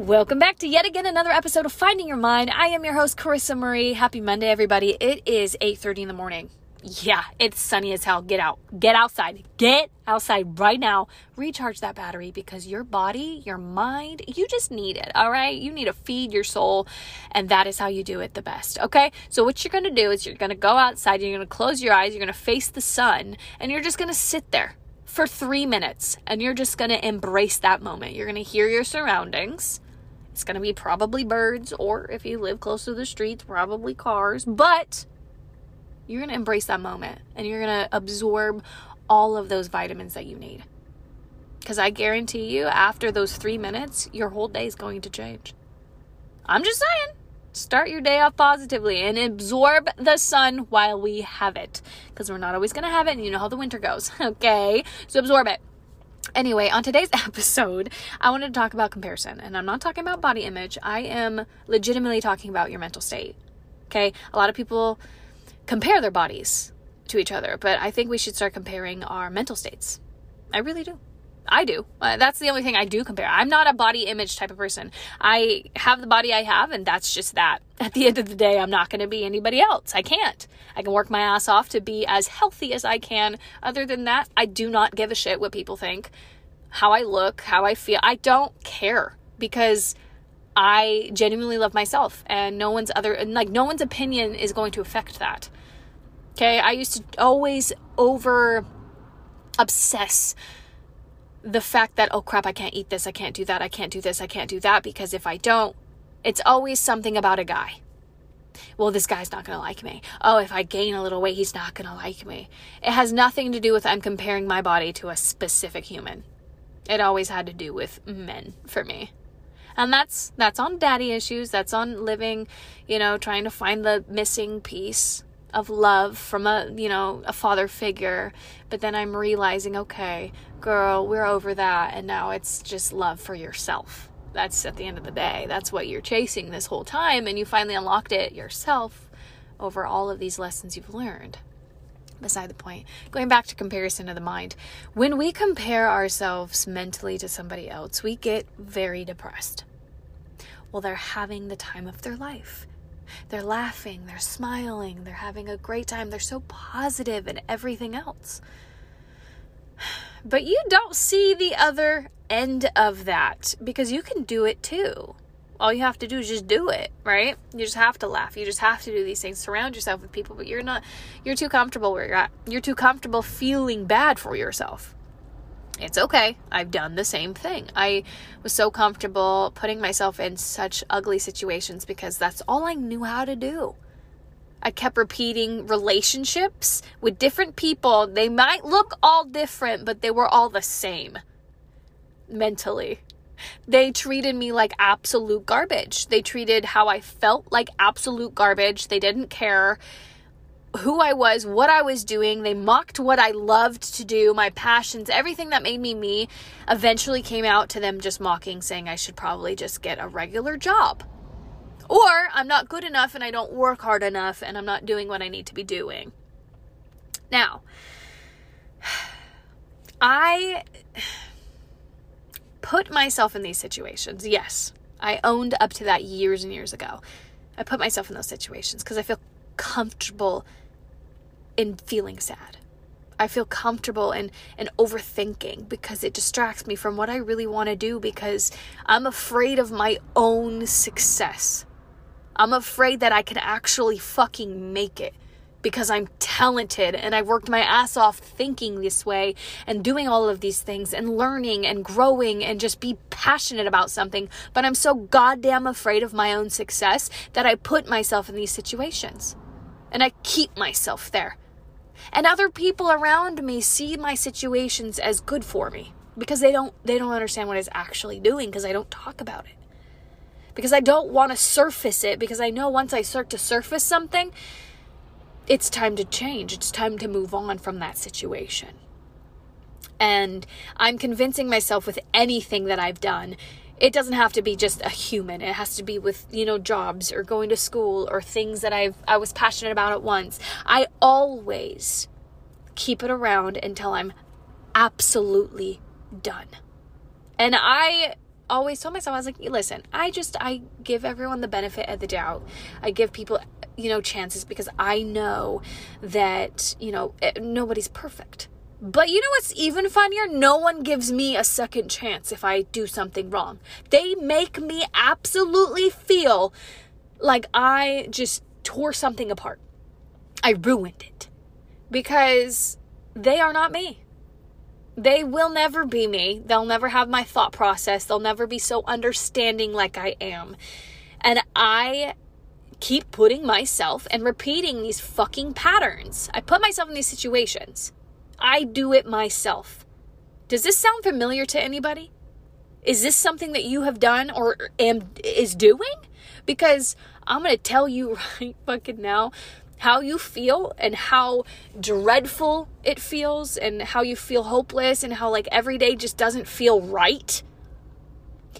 Welcome back to yet again another episode of Finding Your Mind. I am your host Carissa Marie. Happy Monday everybody. It is 8:30 in the morning. Yeah, it's sunny as hell. Get out. Get outside. Get outside right now. Recharge that battery because your body, your mind, you just need it. All right? You need to feed your soul and that is how you do it the best. Okay? So what you're going to do is you're going to go outside, you're going to close your eyes, you're going to face the sun, and you're just going to sit there for 3 minutes and you're just going to embrace that moment. You're going to hear your surroundings it's going to be probably birds, or if you live close to the streets, probably cars. But you're going to embrace that moment and you're going to absorb all of those vitamins that you need. Because I guarantee you, after those three minutes, your whole day is going to change. I'm just saying. Start your day off positively and absorb the sun while we have it. Because we're not always going to have it, and you know how the winter goes. Okay? So absorb it. Anyway, on today's episode, I wanted to talk about comparison. And I'm not talking about body image, I am legitimately talking about your mental state. Okay? A lot of people compare their bodies to each other, but I think we should start comparing our mental states. I really do. I do. Uh, that's the only thing I do compare. I'm not a body image type of person. I have the body I have, and that's just that. At the end of the day, I'm not going to be anybody else. I can't. I can work my ass off to be as healthy as I can. Other than that, I do not give a shit what people think, how I look, how I feel. I don't care because I genuinely love myself, and no one's other, like, no one's opinion is going to affect that. Okay. I used to always over obsess the fact that, oh crap, I can't eat this, I can't do that, I can't do this, I can't do that, because if I don't, it's always something about a guy. Well, this guy's not going to like me. Oh, if I gain a little weight, he's not going to like me. It has nothing to do with I'm comparing my body to a specific human. It always had to do with men for me. And that's that's on daddy issues, that's on living, you know, trying to find the missing piece of love from a you know a father figure but then i'm realizing okay girl we're over that and now it's just love for yourself. That's at the end of the day that's what you're chasing this whole time and you finally unlocked it yourself over all of these lessons you've learned. Beside the point going back to comparison of the mind when we compare ourselves mentally to somebody else we get very depressed. Well they're having the time of their life. They're laughing, they're smiling, they're having a great time, they're so positive and everything else. But you don't see the other end of that because you can do it too. All you have to do is just do it, right? You just have to laugh. You just have to do these things. Surround yourself with people, but you're not, you're too comfortable where you're at. You're too comfortable feeling bad for yourself it's okay. I've done the same thing. I was so comfortable putting myself in such ugly situations because that's all I knew how to do. I kept repeating relationships with different people. They might look all different, but they were all the same mentally. They treated me like absolute garbage. They treated how I felt like absolute garbage. They didn't care who I was, what I was doing. They mocked what I loved to do, my passions, everything that made me me eventually came out to them just mocking, saying I should probably just get a regular job. Or I'm not good enough and I don't work hard enough and I'm not doing what I need to be doing. Now, I put myself in these situations. Yes, I owned up to that years and years ago. I put myself in those situations because I feel comfortable in feeling sad. I feel comfortable in, and overthinking because it distracts me from what I really want to do because I'm afraid of my own success. I'm afraid that I can actually fucking make it because I'm talented and I worked my ass off thinking this way and doing all of these things and learning and growing and just be passionate about something. But I'm so goddamn afraid of my own success that I put myself in these situations and I keep myself there. And other people around me see my situations as good for me because they don't they don't understand what it's actually doing because I don't talk about it. Because I don't want to surface it because I know once I start to surface something, it's time to change. It's time to move on from that situation. And I'm convincing myself with anything that I've done it doesn't have to be just a human it has to be with you know jobs or going to school or things that i've i was passionate about at once i always keep it around until i'm absolutely done and i always told myself, I was like, listen, I just, I give everyone the benefit of the doubt. I give people, you know, chances because I know that, you know, eh, nobody's perfect. But you know what's even funnier? No one gives me a second chance if I do something wrong. They make me absolutely feel like I just tore something apart. I ruined it because they are not me. They will never be me. They'll never have my thought process. They'll never be so understanding like I am. And I keep putting myself and repeating these fucking patterns. I put myself in these situations. I do it myself. Does this sound familiar to anybody? Is this something that you have done or am is doing? Because I'm going to tell you right fucking now how you feel and how dreadful it feels and how you feel hopeless and how like every day just doesn't feel right.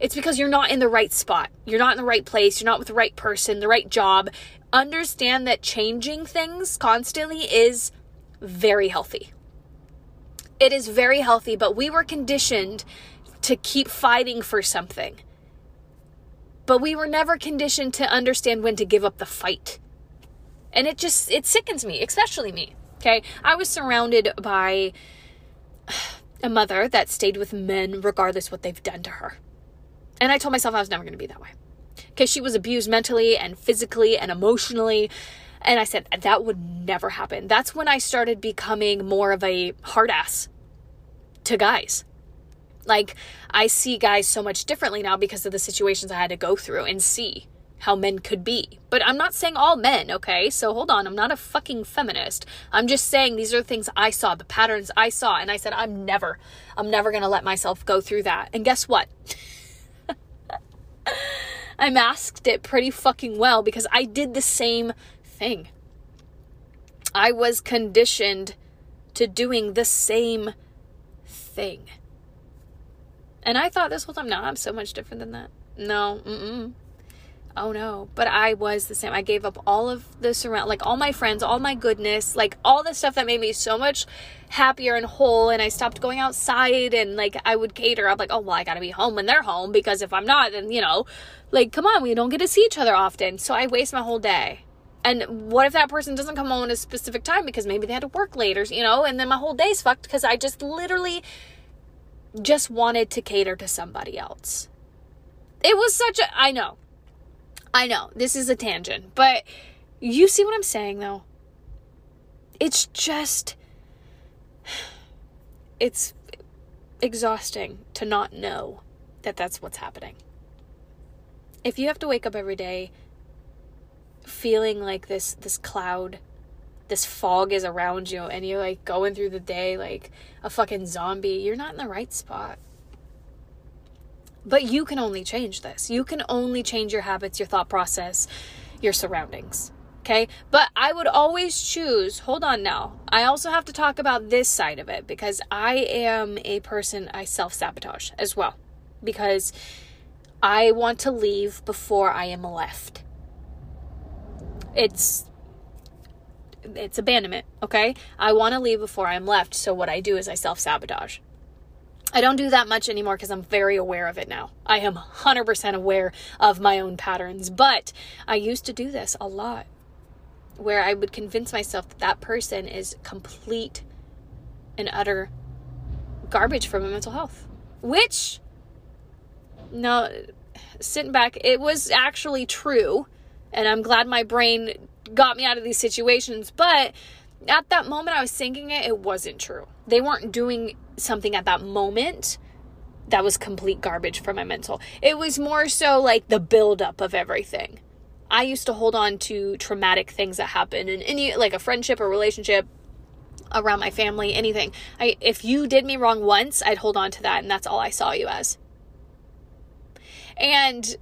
It's because you're not in the right spot. You're not in the right place. You're not with the right person, the right job. Understand that changing things constantly is very healthy. It is very healthy, but we were conditioned to keep fighting for something. But we were never conditioned to understand when to give up the fight. And it just, it sickens me, especially me. Okay. I was surrounded by a mother that stayed with men regardless what they've done to her. And I told myself I was never going to be that way. Okay. She was abused mentally and physically and emotionally. And I said, that would never happen. That's when I started becoming more of a hard ass to guys. Like, I see guys so much differently now because of the situations I had to go through and see how men could be. But I'm not saying all men, okay? So hold on, I'm not a fucking feminist. I'm just saying these are the things I saw, the patterns I saw, and I said I'm never I'm never to let myself go through that. And guess what? I masked it pretty fucking well because I did the same thing. I was conditioned to doing the same thing. And I thought this whole time, no, I'm so much different than that. No, mm-mm oh no. But i was the same. I gave up all of the surround like all my friends all my goodness like all the stuff that made me so much happier and whole and i stopped going outside and like i would cater. I'm like oh well i gotta be home when they're home because if i'm not then you know like come on we don't get to see each other often. So i waste my whole day. And what if that person doesn't come home at a specific time because maybe they had to work later you know and then my whole day's fucked because i just literally just wanted to cater to somebody else. It was such a i know I know this is a tangent, but you see what I'm saying though? It's just it's exhausting to not know that that's what's happening. If you have to wake up every day feeling like this this cloud this fog is around you and you're like going through the day like a fucking zombie, you're not in the right spot. But you can only change this. You can only change your habits, your thought process, your surroundings. Okay. But I would always choose, hold on now. I also have to talk about this side of it because I am a person, I self sabotage as well because I want to leave before I am left. It's it's abandonment, okay? I want to leave before I'm left, so what I do is I self sabotage. I don't do that much anymore because I'm very aware of it now. I am 100% aware of my own patterns, but I used to do this a lot where I would convince myself that that person is complete and utter garbage for my mental health. Which, no, sitting back, it was actually true. And I'm glad my brain got me out of these situations. But at that moment, I was thinking it, it wasn't true. They weren't doing something at that moment that was complete garbage for my mental. It was more so like the buildup of everything. I used to hold on to traumatic things that happened in any like a friendship or relationship around my family, anything. I if you did me wrong once, I'd hold on to that and that's all I saw you as. And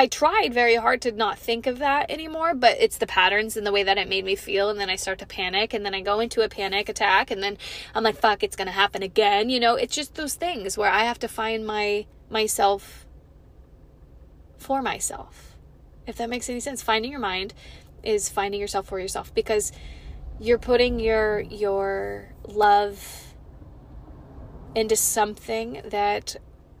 I tried very hard to not think of that anymore, but it's the patterns and the way that it made me feel. And then I start to panic and then I go into a panic attack and then I'm like, fuck, it's going to happen again. You know, it's just those things where I have to find my, myself for myself. If that makes any sense, finding your mind is finding yourself for yourself because you're putting your, your love into something that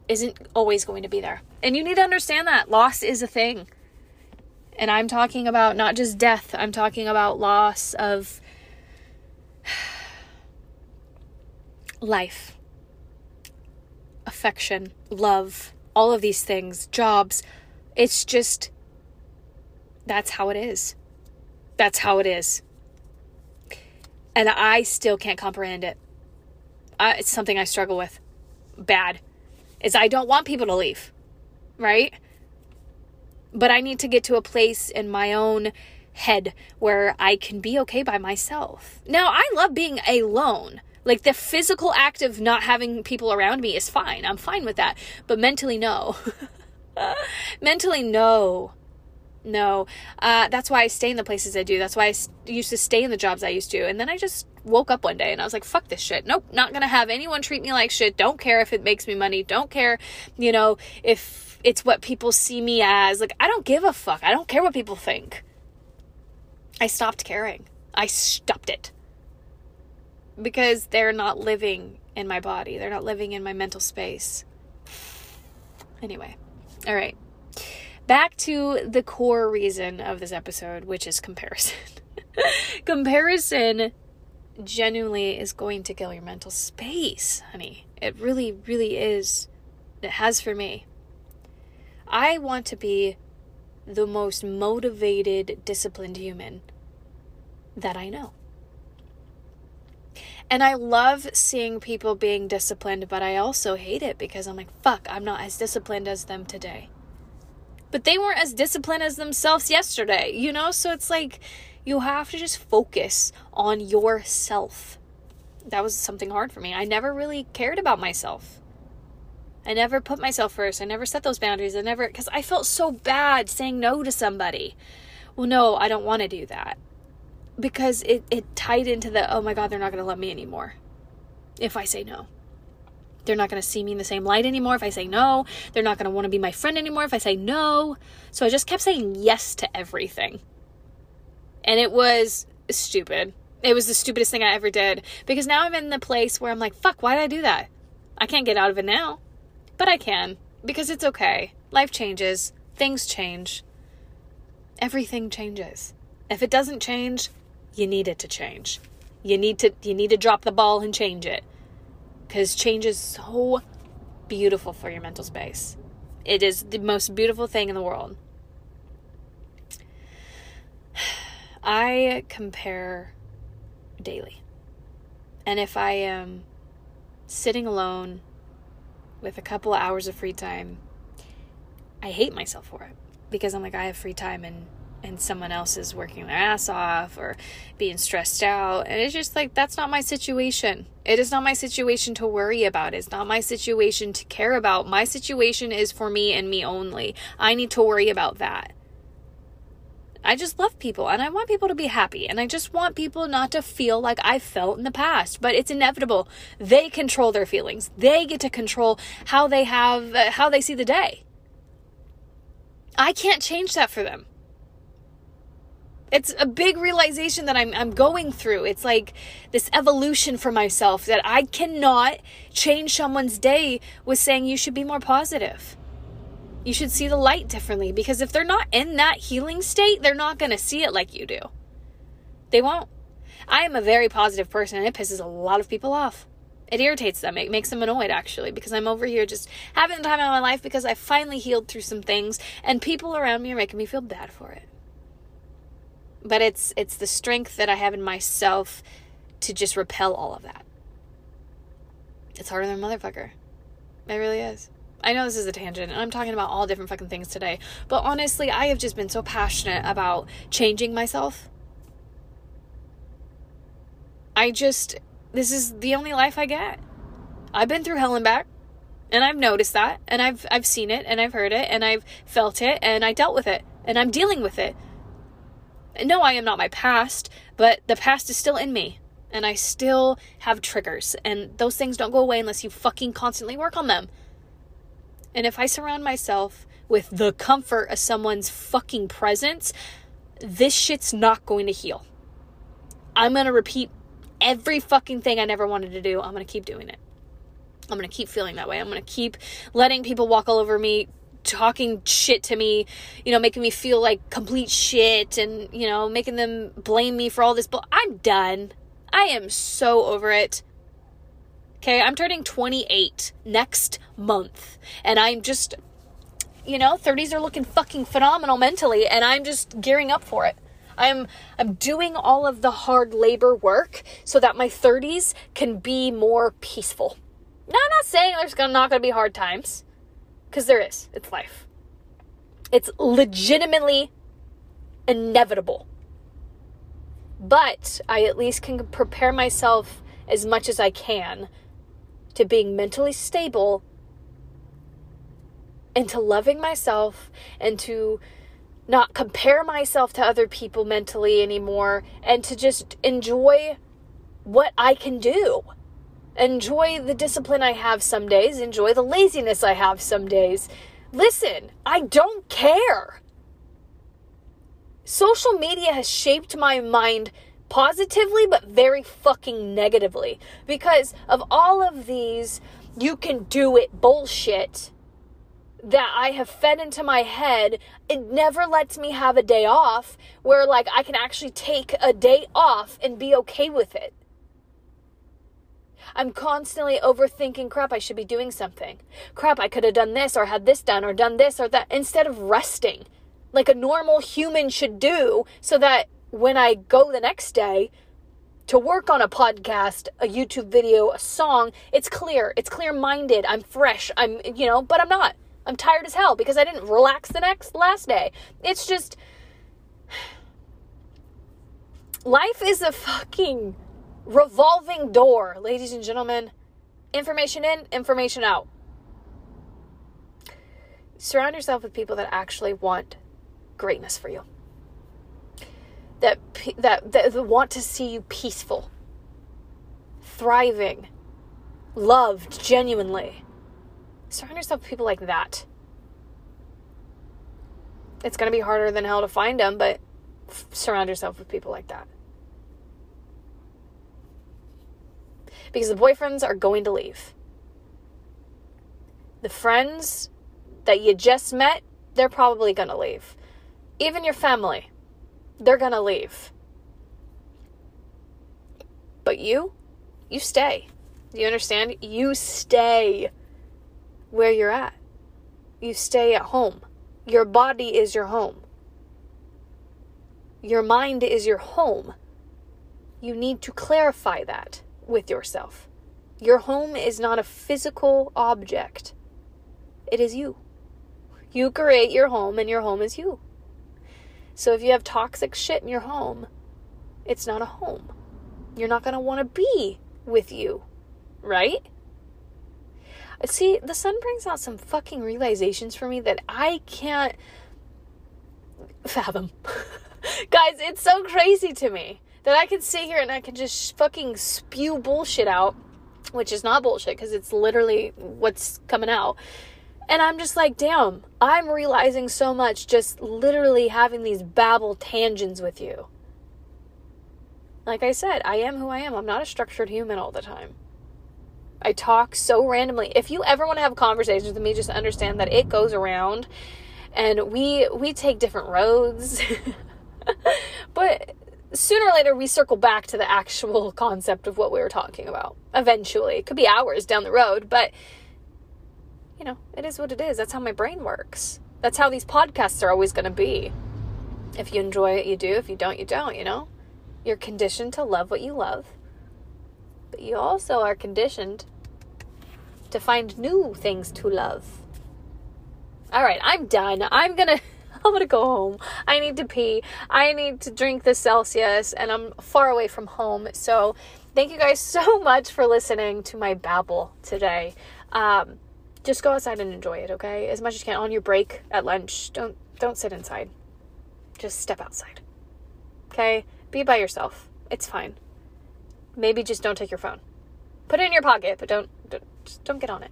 isn't always going to be there. And you need to understand that loss is a thing. And I'm talking about not just death, I'm talking about loss of life, affection, love, all of these things, jobs. It's just, that's how it is. That's how it is. And I still can't comprehend it. I, it's something I struggle with bad. Is I don't want people to leave, right? But I need to get to a place in my own head where I can be okay by myself. Now, I love being alone. Like the physical act of not having people around me is fine. I'm fine with that. But mentally, no. mentally, no. No. Uh, that's why I stay in the places I do. That's why I used to stay in the jobs I used to. And then I just woke up one day and I was like, fuck this shit. Nope, not gonna have anyone treat me like shit. Don't care if it makes me money. Don't care, you know, if it's what people see me as. Like, I don't give a fuck. I don't care what people think. I stopped caring. I stopped it because they're not living in my body, they're not living in my mental space. Anyway, all right. Back to the core reason of this episode, which is comparison. comparison genuinely is going to kill your mental space, honey. It really, really is. It has for me. I want to be the most motivated, disciplined human that I know. And I love seeing people being disciplined, but I also hate it because I'm like, fuck, I'm not as disciplined as them today. But they weren't as disciplined as themselves yesterday, you know? So it's like you have to just focus on yourself. That was something hard for me. I never really cared about myself. I never put myself first. I never set those boundaries. I never, because I felt so bad saying no to somebody. Well, no, I don't want to do that. Because it, it tied into the oh my god they're not going to love me anymore if i say no. They're not going to see me in the same light anymore if i say no. They're not going to want to be my friend anymore if i say no. So i just kept saying yes to everything. And it was stupid. It was the stupidest thing i ever did. Because now i'm in the place where i'm like fuck why did i do that? I can't get out of it now but i can because it's okay life changes things change everything changes if it doesn't change you need it to change. You need to you need to drop the ball and change it. Cuz change is so beautiful for your mental space. It is the most beautiful thing in the world. I compare daily. And if I am sitting alone with a couple of hours of free time, I hate myself for it because I'm like, I have free time and and someone else is working their ass off or being stressed out. And it's just like, that's not my situation. It is not my situation to worry about. It's not my situation to care about. My situation is for me and me only. I need to worry about that. I just love people and I want people to be happy and I just want people not to feel like I felt in the past, but it's inevitable. They control their feelings. They get to control how they have uh, how they see the day. I can't change that for them it's a big realization that I'm, I'm going through. It's like this evolution for myself that I cannot change someone's day with saying you should be more positive. You should see the light differently because if they're not in that healing state, they're not going to see it like you do. They won't. I am a very positive person and it pisses a lot of people off. It irritates them. It makes them annoyed actually because I'm over here just having the time of my life because I finally healed through some things and people around me are making me feel bad for it but it's it's the strength that I have in myself to just repel all of that. It's harder than a motherfucker. It really is. I know this is a tangent, and I'm talking about all different fucking things today, but honestly, I have just been so passionate about changing myself. I just, this is the only life I get. I've been through hell and back, and I've noticed that, and I've I've seen it, and I've heard it, and I've felt it, and I dealt with it, and I'm dealing with it no, I am not my past, but the past is still in me. And I still have triggers. And those things don't go away unless you fucking constantly work on them. And if I surround myself with the comfort of someone's fucking presence, this shit's not going to heal. I'm going to repeat every fucking thing I never wanted to do. I'm going to keep doing it. I'm going to keep feeling that way. I'm going to keep letting people walk all over me, talking shit to me, you know, making me feel like complete shit and, you know, making them blame me for all this. But I'm done. I am so over it. Okay, I'm turning 28 next month, and I'm just, you know, 30s are looking fucking phenomenal mentally, and I'm just gearing up for it. I'm I'm doing all of the hard labor work so that my 30s can be more peaceful. Now, I'm not saying there's gonna, not going to be hard times, because there is. It's life. It's legitimately inevitable. But I at least can prepare myself as much as I can to being mentally stable and to loving myself and to not compare myself to other people mentally anymore and to just enjoy what I can do. Enjoy the discipline I have some days, enjoy the laziness I have some days. Listen, I don't care. Social media has shaped my mind positively, but very fucking negatively because of all of these you can do it bullshit that I have fed into my head, it never lets me have a day off where like I can actually take a day off and be okay with it. I'm constantly overthinking crap, I should be doing something. Crap, I could have done this or had this done or done this or that instead of resting like a normal human should do so that when I go the next day to work on a podcast, a YouTube video, a song, it's clear, it's clear minded, I'm fresh, I'm, you know, but I'm not. I'm tired as hell because I didn't relax the next last day. It's just life is a fucking revolving door, ladies and gentlemen. Information in, information out. Surround yourself with people that actually want greatness for you. That that that want to see you peaceful, thriving, loved genuinely. Surround yourself with people like that. It's going to be harder than hell to find them, but f- surround yourself with people like that. Because the boyfriends are going to leave. The friends that you just met, they're probably going to leave even your family, they're going to leave. But you, you stay. Do you understand? You stay where you're at. You stay at home. Your body is your home. Your mind is your home. You need to clarify that with yourself. Your home is not a physical object, it is you. You create your home, and your home is you. So if you have toxic shit in your home, it's not a home. You're not going to want to be with you, right? See, the sun brings out some fucking realizations for me that I can't fathom. Guys, it's so crazy to me that I can sit here and I can just fucking spew bullshit out, which is not bullshit because it's literally what's coming out. And I'm just like, damn, I'm realizing so much just literally having these babble tangents with you. Like I said, I am who I am. I'm not a structured human all the time. I talk so randomly. If you ever want to have conversations with me, just understand that it goes around and we we take different roads. but sooner or later we circle back to the actual concept of what we were talking about. Eventually. It could be hours down the road, but you know, it is what it is. That's how my brain works. That's how these podcasts are always going to be. If you enjoy it, you do. If you don't, you don't, you know? You're conditioned to love what you love. But you also are conditioned to find new things to love. All right, I'm done. I'm going to I'm to go home. I need to pee. I need to drink the Celsius and I'm far away from home. So, thank you guys so much for listening to my babble today. Um, just go outside and enjoy it, okay? As much as you can on your break at lunch. Don't don't sit inside. Just step outside. Okay? Be by yourself. It's fine. Maybe just don't take your phone. Put it in your pocket, but don't don't, don't get on it.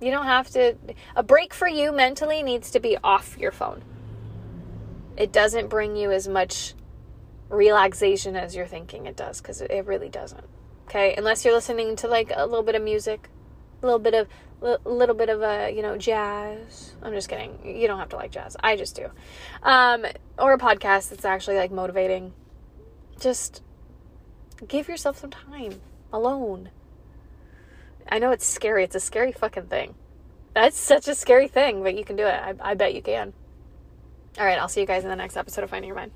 You don't have to a break for you mentally needs to be off your phone. It doesn't bring you as much relaxation as you're thinking it does cuz it really doesn't. Okay? Unless you're listening to like a little bit of music A little bit of a little bit of a you know jazz. I'm just kidding. You don't have to like jazz. I just do. Um or a podcast that's actually like motivating. Just give yourself some time alone. I know it's scary. It's a scary fucking thing. That's such a scary thing but you can do it. I, I bet you can. All right i'll see you guys in the next episode of finding your mind